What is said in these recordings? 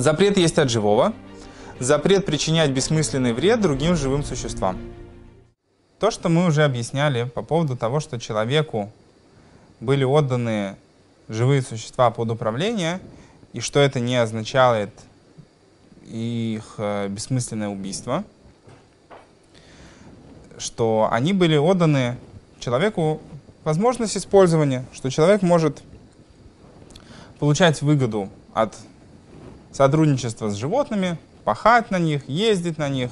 Запрет есть от живого. Запрет причинять бессмысленный вред другим живым существам. То, что мы уже объясняли по поводу того, что человеку были отданы живые существа под управление, и что это не означает их э, бессмысленное убийство, что они были отданы человеку возможность использования, что человек может получать выгоду от сотрудничества с животными, пахать на них, ездить на них,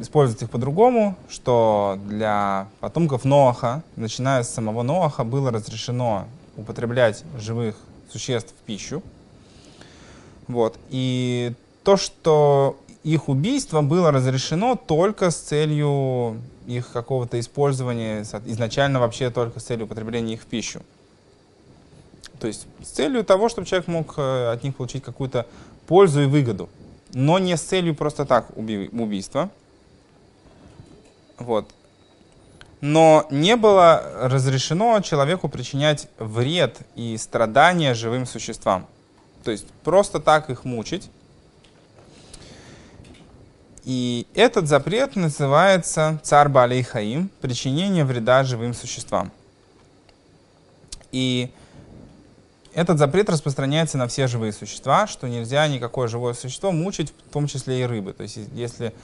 использовать их по-другому, что для потомков Ноаха, начиная с самого Ноаха, было разрешено употреблять живых существ в пищу. Вот. И то, что их убийство было разрешено только с целью их какого-то использования, изначально вообще только с целью употребления их в пищу. То есть с целью того, чтобы человек мог э, от них получить какую-то пользу и выгоду, но не с целью просто так уби убийства. Вот. Но не было разрешено человеку причинять вред и страдания живым существам. То есть просто так их мучить. И этот запрет называется царь Балей причинение вреда живым существам. И этот запрет распространяется на все живые существа, что нельзя никакое живое существо мучить, в том числе и рыбы. То есть если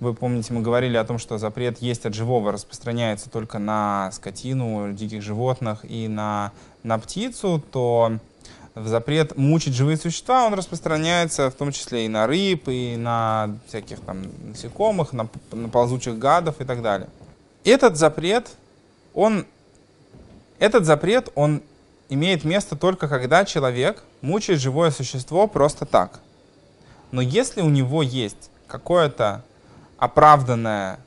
вы помните, мы говорили о том, что запрет есть от живого распространяется только на скотину, диких животных и на, на птицу, то в запрет мучить живые существа, он распространяется в том числе и на рыб, и на всяких там насекомых, на, на ползучих гадов и так далее. Этот запрет, он, этот запрет, он имеет место только когда человек мучает живое существо просто так. Но если у него есть какое-то оправданное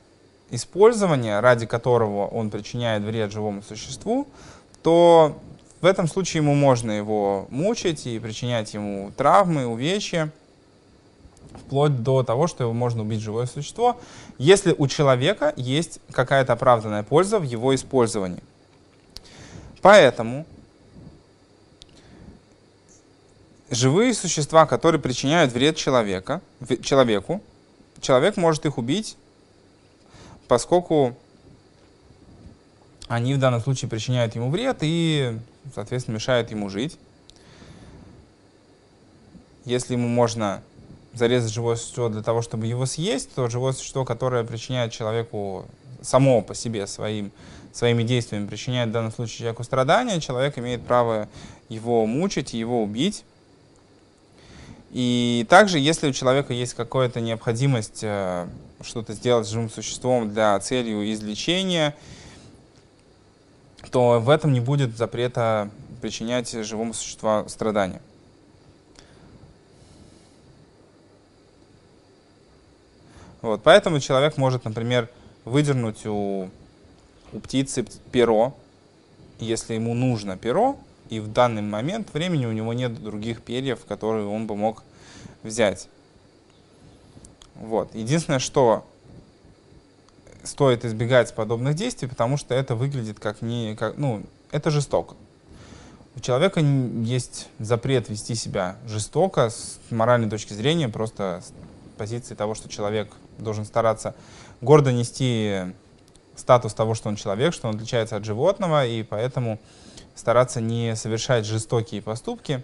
использование, ради которого он причиняет вред живому существу, то в этом случае ему можно его мучить и причинять ему травмы, увечья, вплоть до того, что его можно убить живое существо, если у человека есть какая-то оправданная польза в его использовании. Поэтому живые существа, которые причиняют вред человека, человеку, человек может их убить, поскольку они в данном случае причиняют ему вред и соответственно, мешает ему жить. Если ему можно зарезать живое существо для того, чтобы его съесть, то живое существо, которое причиняет человеку само по себе своим, своими действиями, причиняет в данном случае человеку страдания, человек имеет право его мучить его убить. И также, если у человека есть какая-то необходимость э, что-то сделать с живым существом для целью излечения, то в этом не будет запрета причинять живому существу страдания. Вот, поэтому человек может, например, выдернуть у, у птицы перо, если ему нужно перо, и в данный момент времени у него нет других перьев, которые он бы мог взять. Вот. Единственное, что стоит избегать подобных действий, потому что это выглядит как не... Как, ну, это жестоко. У человека есть запрет вести себя жестоко с моральной точки зрения, просто с позиции того, что человек должен стараться гордо нести статус того, что он человек, что он отличается от животного, и поэтому стараться не совершать жестокие поступки.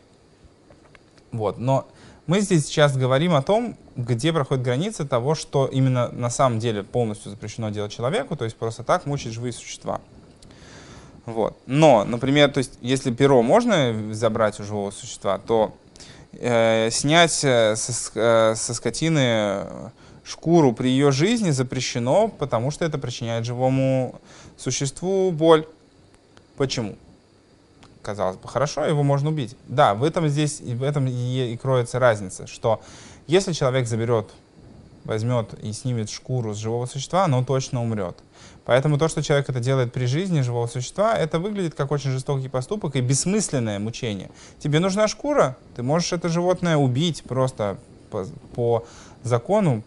Вот. Но мы здесь сейчас говорим о том, где проходит граница того, что именно на самом деле полностью запрещено делать человеку, то есть просто так мучить живые существа. Вот. Но, например, то есть, если перо можно забрать у живого существа, то э, снять э, со, э, со скотины шкуру при ее жизни запрещено, потому что это причиняет живому существу боль. Почему? Казалось бы, хорошо, его можно убить. Да, в этом здесь, в этом и, и кроется разница, что если человек заберет, возьмет и снимет шкуру с живого существа, он точно умрет. Поэтому то, что человек это делает при жизни живого существа, это выглядит как очень жестокий поступок и бессмысленное мучение. Тебе нужна шкура, ты можешь это животное убить просто по, по закону,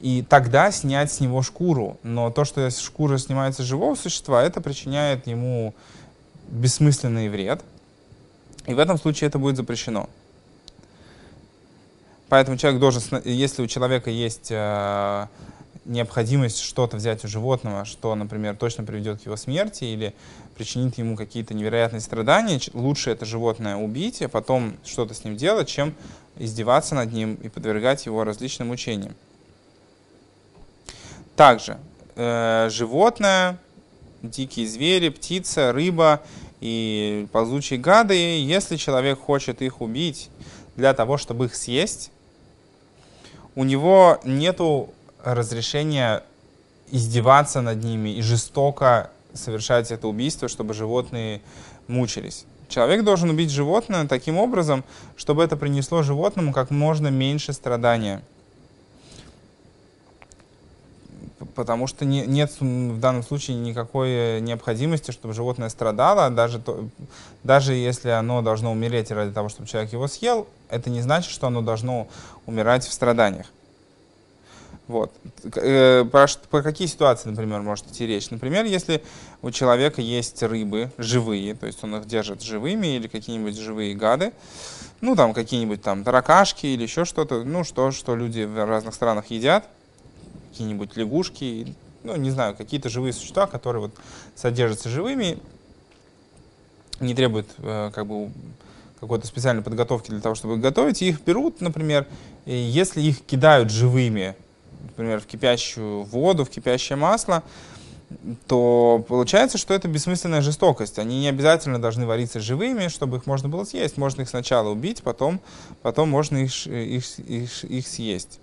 и тогда снять с него шкуру. Но то, что шкура снимается с живого существа, это причиняет ему бессмысленный вред. И в этом случае это будет запрещено. Поэтому человек должен, если у человека есть э, необходимость что-то взять у животного, что, например, точно приведет к его смерти или причинит ему какие-то невероятные страдания, лучше это животное убить, а потом что-то с ним делать, чем издеваться над ним и подвергать его различным мучениям. Также э, животное, дикие звери, птица, рыба и ползучие гады, если человек хочет их убить для того, чтобы их съесть, у него нету разрешения издеваться над ними и жестоко совершать это убийство, чтобы животные мучились. Человек должен убить животное таким образом, чтобы это принесло животному как можно меньше страдания. Потому что не, нет в данном случае никакой необходимости, чтобы животное страдало, даже, то, даже если оно должно умереть ради того, чтобы человек его съел, это не значит, что оно должно умирать в страданиях. Вот. Э, про, про какие ситуации, например, может идти речь? Например, если у человека есть рыбы живые, то есть он их держит живыми или какие-нибудь живые гады, ну там какие-нибудь там таракашки или еще что-то, ну что, что люди в разных странах едят, какие-нибудь лягушки, ну не знаю, какие-то живые существа, которые вот содержатся живыми, не требуют э, как бы какой-то специальной подготовки для того, чтобы их готовить, и их берут, например, и если их кидают живыми например, в кипящую воду, в кипящее масло, то получается, что это бессмысленная жестокость. Они не обязательно должны вариться живыми, чтобы их можно было съесть. Можно их сначала убить, потом, потом можно их, их, их, их съесть.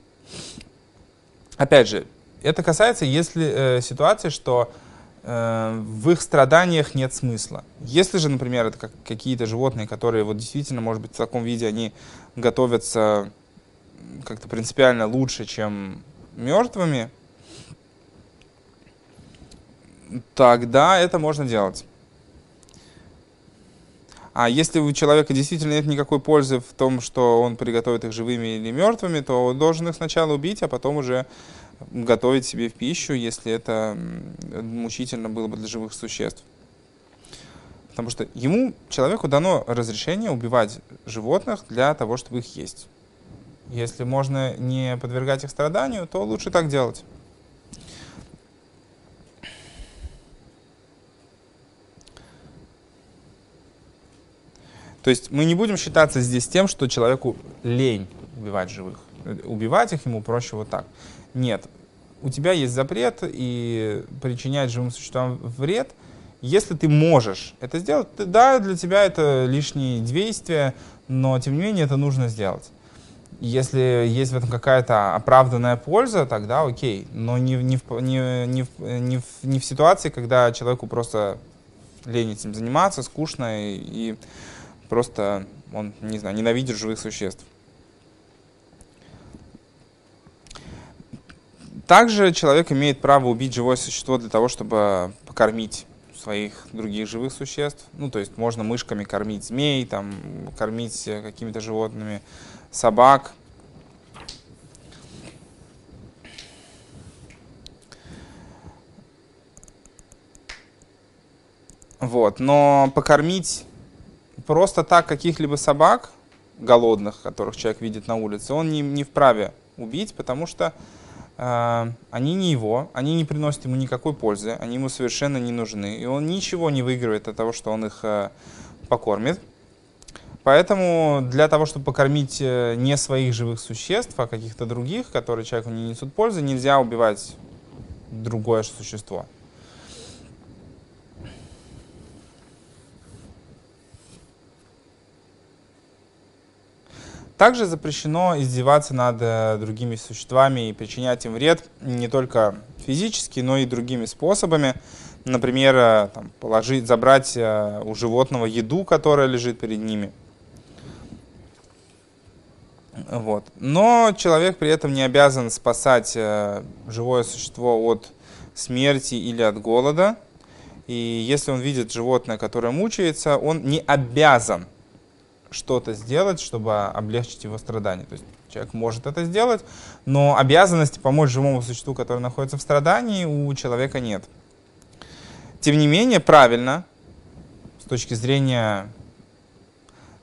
Опять же, это касается если, э, ситуации, что э, в их страданиях нет смысла. Если же, например, это как какие-то животные, которые вот действительно, может быть, в таком виде они готовятся как-то принципиально лучше, чем мертвыми, тогда это можно делать. А если у человека действительно нет никакой пользы в том, что он приготовит их живыми или мертвыми, то он должен их сначала убить, а потом уже готовить себе в пищу, если это мучительно было бы для живых существ. Потому что ему, человеку, дано разрешение убивать животных для того, чтобы их есть. Если можно не подвергать их страданию, то лучше так делать. То есть мы не будем считаться здесь тем, что человеку лень убивать живых. Убивать их ему проще вот так. Нет, у тебя есть запрет и причинять живым существам вред, если ты можешь это сделать, да, для тебя это лишние действия, но тем не менее это нужно сделать. Если есть в этом какая-то оправданная польза, тогда окей. Но не, не, в, не, не, в, не, в, не в ситуации, когда человеку просто лень этим заниматься, скучно и, и просто он, не знаю, ненавидит живых существ. Также человек имеет право убить живое существо для того, чтобы покормить своих других живых существ. Ну, то есть можно мышками кормить змей, там, кормить какими-то животными, собак. Вот, но покормить просто так каких-либо собак голодных, которых человек видит на улице, он не, не вправе убить, потому что э, они не его, они не приносят ему никакой пользы, они ему совершенно не нужны, и он ничего не выигрывает от того, что он их э, покормит. Поэтому для того, чтобы покормить э, не своих живых существ, а каких-то других, которые человеку не несут пользы, нельзя убивать другое существо. Также запрещено издеваться над э, другими существами и причинять им вред не только физически, но и другими способами. Например, э, там, положить, забрать у животного еду, которая лежит перед ними – вот. Но человек при этом не обязан спасать э, живое существо от смерти или от голода. И если он видит животное, которое мучается, он не обязан что-то сделать, чтобы облегчить его страдания. То есть человек может это сделать, но обязанности помочь живому существу, которое находится в страдании, у человека нет. Тем не менее, правильно, с точки зрения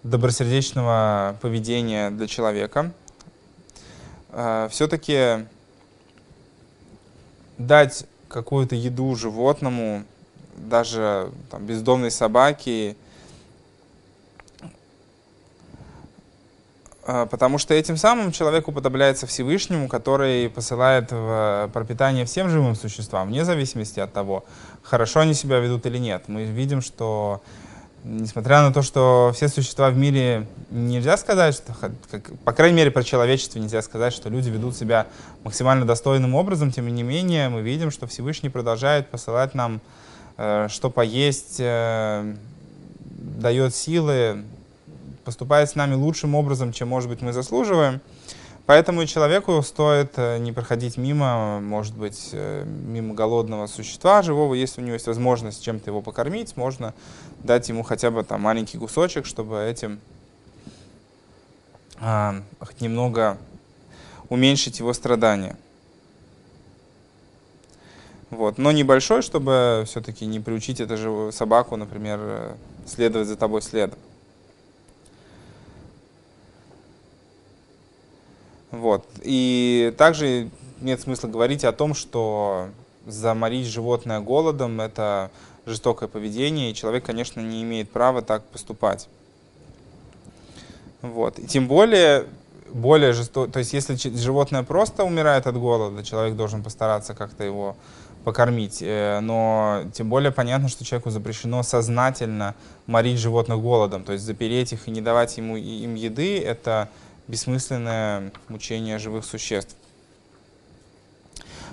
добросердечного поведения для человека, э, все-таки дать какую-то еду животному, даже там, бездомной собаке, потому что этим самым человек уподобляется Всевышнему, который посылает в пропитание всем живым существам, вне зависимости от того, хорошо они себя ведут или нет. Мы видим, что несмотря на то, что все существа в мире нельзя сказать, что, как, по крайней мере, про человечество нельзя сказать, что люди ведут себя максимально достойным образом, тем не менее, мы видим, что Всевышний продолжает посылать нам, э, что поесть, э, дает силы, поступает с нами лучшим образом, чем, может быть, мы заслуживаем. Поэтому человеку стоит э, не проходить мимо, может быть, э, мимо голодного существа живого. Если у него есть возможность чем-то его покормить, можно дать ему хотя бы там маленький кусочек, чтобы этим а, хоть немного уменьшить его страдания. Вот. Но небольшой, чтобы все-таки не приучить эту же собаку, например, э, следовать за тобой следом. Вот. И также нет смысла говорить о том, что заморить животное голодом – это жестокое поведение, и человек, конечно, не имеет права так поступать. Вот. И тем более, более жестоко, то есть если животное просто умирает от голода, человек должен постараться как-то его покормить. Э, но тем более понятно, что человеку запрещено сознательно морить животных голодом, то есть запереть их и не давать ему, им еды – это бессмысленное мучение живых существ.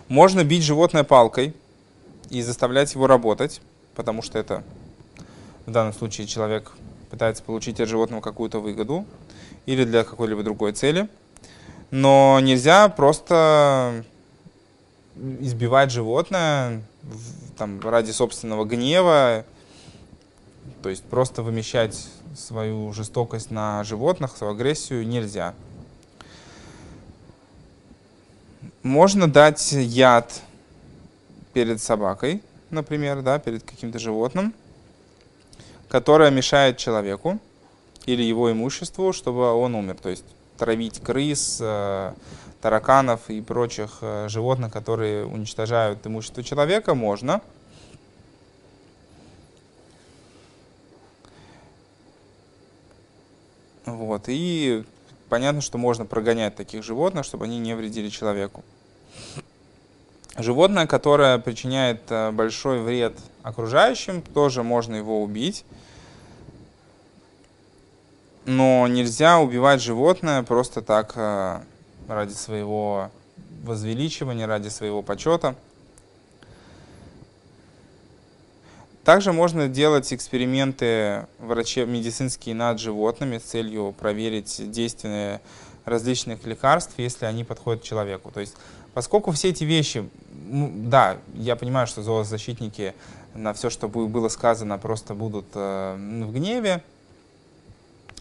Можно бить животное палкой и заставлять его работать, потому что это в данном случае человек пытается получить от животного какую-то выгоду или для какой-либо другой цели. Но нельзя просто избивать животное там, ради собственного гнева, то есть просто вымещать свою жестокость на животных, свою агрессию нельзя. Можно дать яд перед собакой, например, да, перед каким-то животным, которое мешает человеку или его имуществу, чтобы он умер. То есть травить крыс, э, тараканов и прочих э, животных, которые уничтожают имущество человека, можно – Вот. И понятно, что можно прогонять таких животных, чтобы они не вредили человеку. Животное, которое причиняет э, большой вред окружающим, тоже можно его убить. Но нельзя убивать животное просто так э, ради своего возвеличивания, ради своего почета. Также можно делать эксперименты врачеб медицинские над животными с целью проверить действие различных лекарств, если они подходят человеку. То есть, поскольку все эти вещи, ну, да, я понимаю, что зоозащитники на все, что было сказано, просто будут э, в гневе,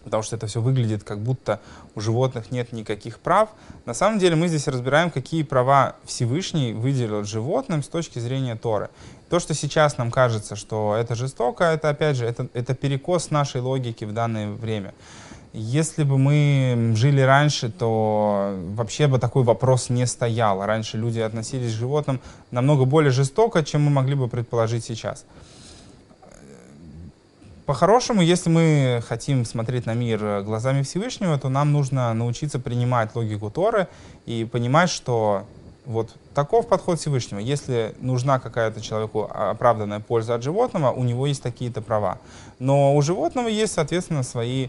потому что это все выглядит, как будто у животных нет никаких прав. На самом деле мы здесь разбираем, какие права Всевышний выделил животным с точки зрения Торы. То, что сейчас нам кажется, что это жестоко, это опять же, это, это перекос нашей логики в данное время. Если бы мы жили раньше, то вообще бы такой вопрос не стоял. Раньше люди относились к животным намного более жестоко, чем мы могли бы предположить сейчас. По-хорошему, если мы хотим смотреть на мир глазами Всевышнего, то нам нужно научиться принимать логику Торы и понимать, что вот таков подход Всевышнего. Если нужна какая-то человеку оправданная польза от животного, у него есть такие-то права. Но у животного есть, соответственно, свои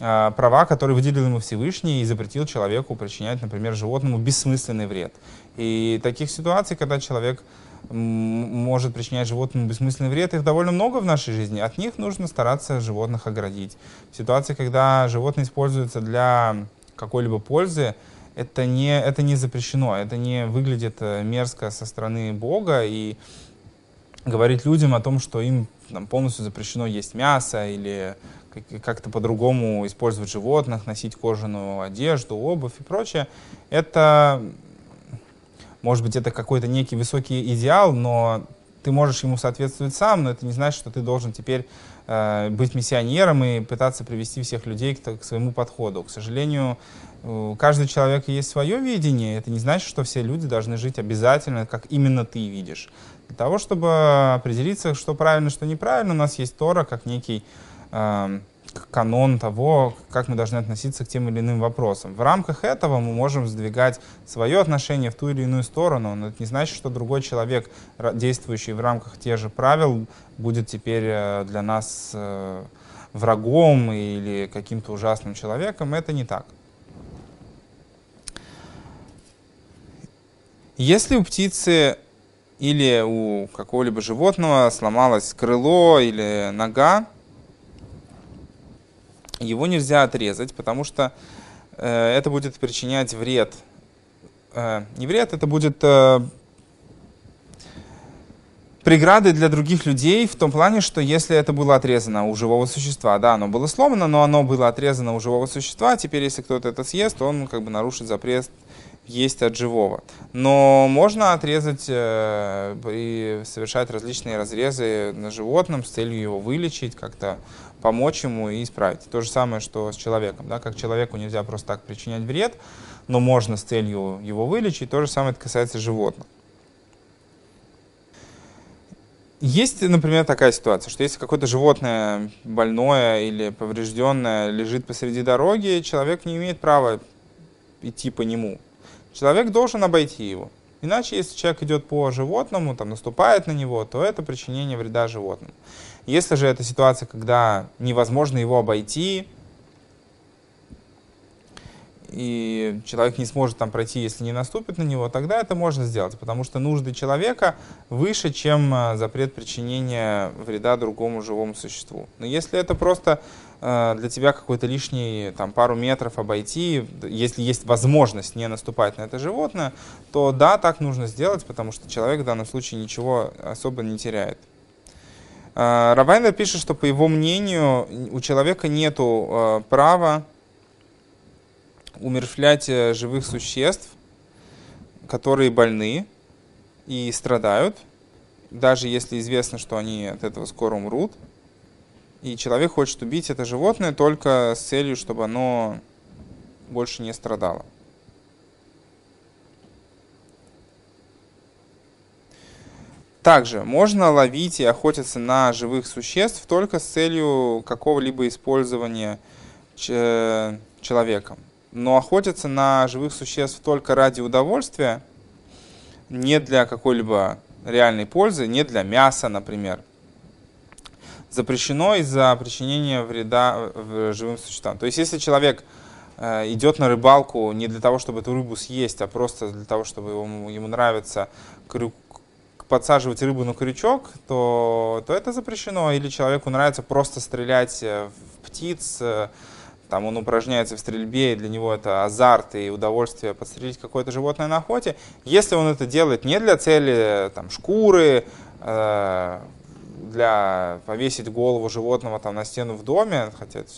э, права, которые выделил ему Всевышний и запретил человеку причинять, например, животному бессмысленный вред. И таких ситуаций, когда человек может причинять животному бессмысленный вред. Их довольно много в нашей жизни. От них нужно стараться животных оградить. В ситуации, когда животные используются для какой-либо пользы, это не, это не запрещено, это не выглядит э, мерзко со стороны Бога, и говорить людям о том, что им там, полностью запрещено есть мясо или как-то по-другому использовать животных, носить кожаную одежду, обувь и прочее, это может быть, это какой-то некий высокий идеал, но ты можешь ему соответствовать сам, но это не значит, что ты должен теперь э, быть миссионером и пытаться привести всех людей к, к своему подходу. К сожалению, у каждого человека есть свое видение. Это не значит, что все люди должны жить обязательно, как именно ты видишь. Для того, чтобы определиться, что правильно, что неправильно, у нас есть Тора как некий э, канон того, как мы должны относиться к тем или иным вопросам. В рамках этого мы можем сдвигать свое отношение в ту или иную сторону, но это не значит, что другой человек, действующий в рамках тех же правил, будет теперь э, для нас э, врагом или каким-то ужасным человеком. Это не так. Если у птицы или у какого-либо животного сломалось крыло или нога, его нельзя отрезать, потому что э, это будет причинять вред. Э, не вред, это будет э, преграды для других людей в том плане, что если это было отрезано у живого существа, да, оно было сломано, но оно было отрезано у живого существа, теперь если кто-то это съест, он как бы нарушит запрет есть от живого. Но можно отрезать э, и совершать различные разрезы на животном с целью его вылечить, как-то помочь ему и исправить. То же самое, что с человеком. Да? Как человеку нельзя просто так причинять вред, но можно с целью его вылечить. То же самое это касается животных. Есть, например, такая ситуация, что если какое-то животное больное или поврежденное лежит посреди дороги, человек не имеет права идти по нему. Человек должен обойти его. Иначе, если человек идет по животному, там, наступает на него, то это причинение вреда животному. Если же это ситуация, когда невозможно его обойти, и человек не сможет там пройти, если не наступит на него, тогда это можно сделать, потому что нужды человека выше, чем э, запрет причинения вреда другому живому существу. Но если это просто для тебя какой-то лишний там, пару метров обойти, если есть возможность не наступать на это животное, то да, так нужно сделать, потому что человек в данном случае ничего особо не теряет. Э, Равайна пишет, что по его мнению у человека нет права умерщвлять э, живых существ, которые больны и страдают, даже если известно, что они от этого скоро умрут. И человек хочет убить это животное только с целью, чтобы оно больше не страдало. Также можно ловить и охотиться на живых существ только с целью какого-либо использования человеком но охотятся на живых существ только ради удовольствия, не для какой-либо реальной пользы, не для мяса, например, запрещено из-за причинения вреда живым существам. То есть, если человек э, идет на рыбалку не для того, чтобы эту рыбу съесть, а просто для того, чтобы ему, ему нравится крюк, подсаживать рыбу на крючок, то, то это запрещено. Или человеку нравится просто стрелять в птиц, э, там он упражняется в стрельбе, и для него это азарт и удовольствие подстрелить какое-то животное на охоте. Если он это делает не для цели там, шкуры, э, для повесить голову животного там на стену в доме, хотя это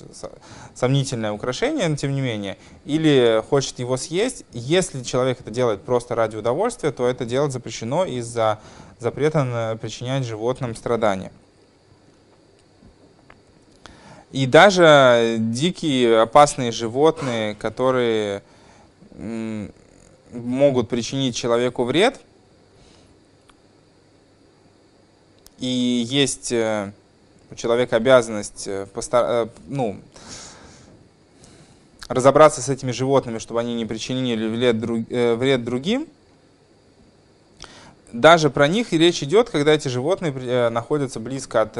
сомнительное украшение, но тем не менее, или хочет его съесть, если человек это делает просто ради удовольствия, то это делать запрещено из-за запрета причинять животным страдания. И даже дикие опасные животные, которые могут причинить человеку вред, и есть э, у человека обязанность э, постар... Э, ну, разобраться с этими животными, чтобы они не причинили вред другим, даже про них и речь идет, когда эти животные находятся близко от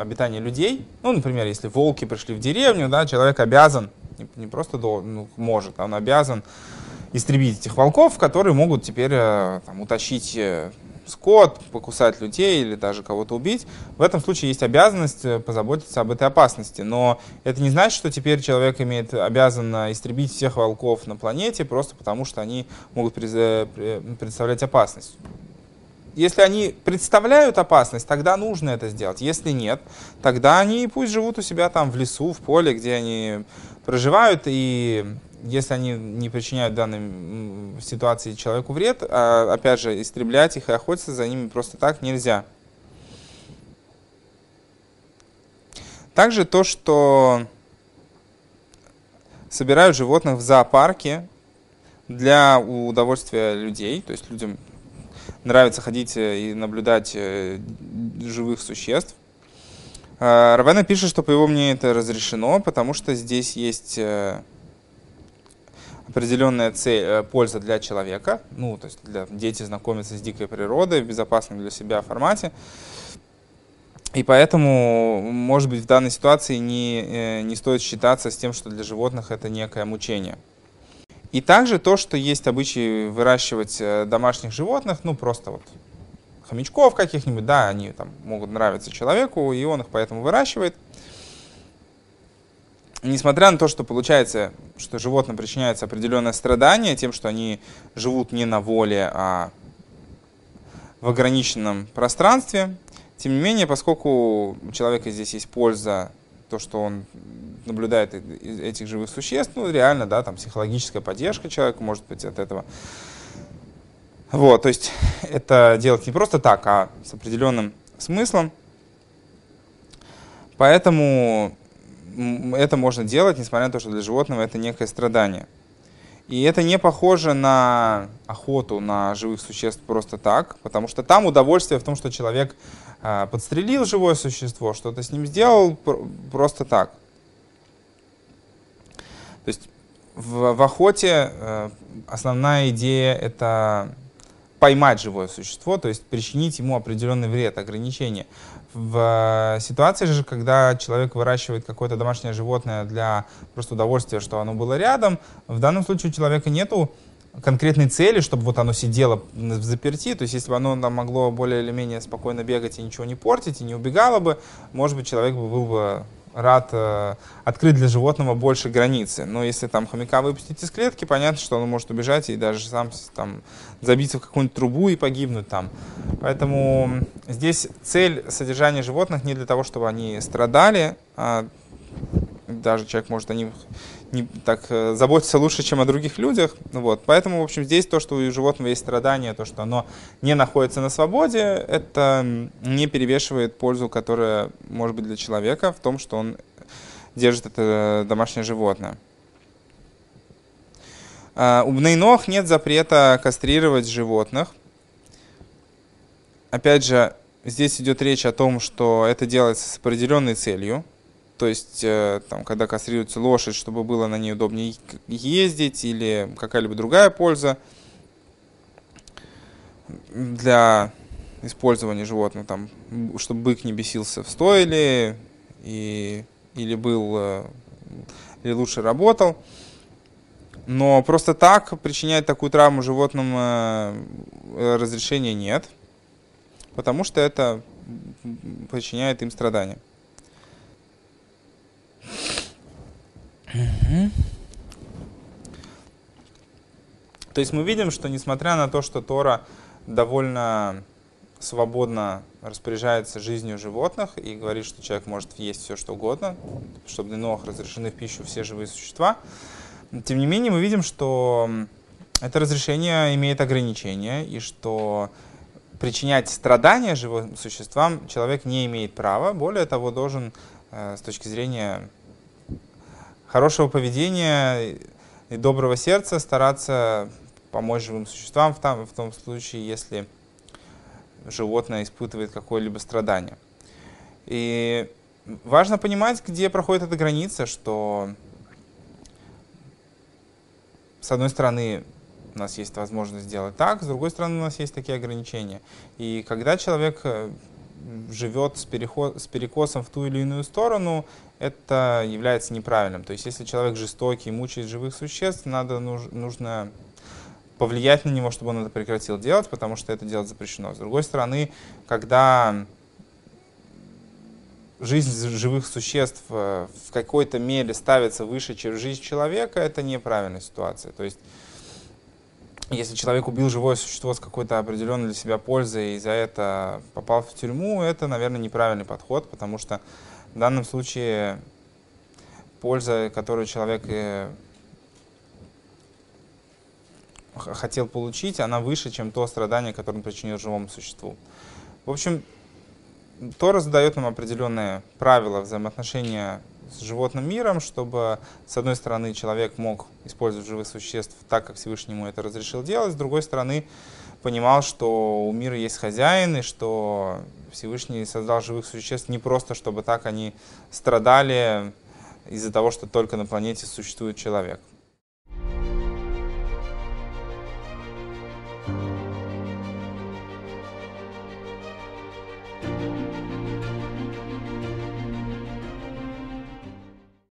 обитания людей. Ну, например, если волки пришли в деревню, да, человек обязан, не, просто должен, ну, может, а он обязан истребить этих волков, которые могут теперь там, утащить скот, покусать людей или даже кого-то убить. В этом случае есть обязанность э, позаботиться об этой опасности. Но это не значит, что теперь человек имеет обязан истребить всех волков на планете просто потому, что они могут представлять опасность. Если они представляют опасность, тогда нужно это сделать. Если нет, тогда они пусть живут у себя там в лесу, в поле, где они проживают, и если они не причиняют данной ситуации человеку вред, а, опять же, истреблять их и охотиться за ними просто так нельзя. Также то, что собирают животных в зоопарке для удовольствия людей, то есть людям нравится ходить э, и наблюдать э, живых существ. А, Равена пишет, что по его мнению это разрешено, потому что здесь есть э, определенная цель, польза для человека, ну, то есть для дети знакомятся с дикой природой в безопасном для себя формате. И поэтому, может быть, в данной ситуации не, не стоит считаться с тем, что для животных это некое мучение. И также то, что есть обычай выращивать э, домашних животных, ну просто вот хомячков каких-нибудь, да, они там могут нравиться человеку, и он их поэтому выращивает. Несмотря на то, что получается, что животным причиняется определенное страдание тем, что они живут не на воле, а в ограниченном пространстве, тем не менее, поскольку у человека здесь есть польза, то, что он наблюдает этих живых существ, ну, реально, да, там психологическая поддержка человека может быть от этого. Вот, то есть это делать не просто так, а с определенным смыслом. Поэтому это можно делать, несмотря на то, что для животного это некое страдание. И это не похоже на охоту на живых существ просто так, потому что там удовольствие в том, что человек а, подстрелил живое существо, что-то с ним сделал просто так. То есть в, в охоте э, основная идея это поймать живое существо, то есть причинить ему определенный вред, ограничение. В ситуации же, когда человек выращивает какое-то домашнее животное для просто удовольствия, что оно было рядом, в данном случае у человека нету конкретной цели, чтобы вот оно сидело в заперти, то есть если бы оно там могло более или менее спокойно бегать и ничего не портить, и не убегало бы, может быть, человек бы был бы рад э, открыть для животного больше границы. Но если там хомяка выпустить из клетки, понятно, что он может убежать и даже сам там забиться в какую-нибудь трубу и погибнуть там. Поэтому здесь цель содержания животных не для того, чтобы они страдали, а даже человек может о них не так э, заботиться лучше, чем о других людях. Вот. Поэтому, в общем, здесь то, что у животного есть страдания, то, что оно не находится на свободе, это не перевешивает пользу, которая может быть для человека в том, что он держит это домашнее животное. А, у Бнейнох нет запрета кастрировать животных. Опять же, здесь идет речь о том, что это делается с определенной целью то есть э, там, когда кастрируется лошадь, чтобы было на ней удобнее ездить или какая-либо другая польза для использования животных, там, чтобы бык не бесился в стойле и, или был э, или лучше работал. Но просто так причинять такую травму животным э, разрешения нет, потому что это причиняет им страдания. То есть мы видим, что несмотря на то, что Тора довольно свободно распоряжается жизнью животных и говорит, что человек может есть все, что угодно, чтобы для новых разрешены в пищу все живые существа, тем не менее мы видим, что это разрешение имеет ограничения и что причинять страдания живым существам человек не имеет права. Более того, должен э, с точки зрения хорошего поведения и доброго сердца стараться помочь живым существам в том, в том случае, если животное испытывает какое-либо страдание. И важно понимать, где проходит эта граница, что с одной стороны у нас есть возможность сделать так, с другой стороны у нас есть такие ограничения. И когда человек э, живет с, переход, с перекосом в ту или иную сторону, это является неправильным. То есть если человек жестокий, мучает живых существ, надо, нужно повлиять на него, чтобы он это прекратил делать, потому что это делать запрещено. С другой стороны, когда жизнь живых существ э, в какой-то мере ставится выше, чем жизнь человека, это неправильная ситуация. То есть если человек убил живое существо с какой-то определенной для себя пользой и за это попал в тюрьму, это, наверное, неправильный подход, потому что в данном случае польза, которую человек э, хотел получить, она выше, чем то страдание, которое он причинил живому существу. В общем, Тора задает нам определенные правила взаимоотношения с животным миром, чтобы, с одной стороны, человек мог использовать живых существ так, как Всевышний ему это разрешил делать, с другой стороны, понимал, что у мира есть хозяин, и что Всевышний создал живых существ не просто, чтобы так они страдали из-за того, что только на планете существует человек.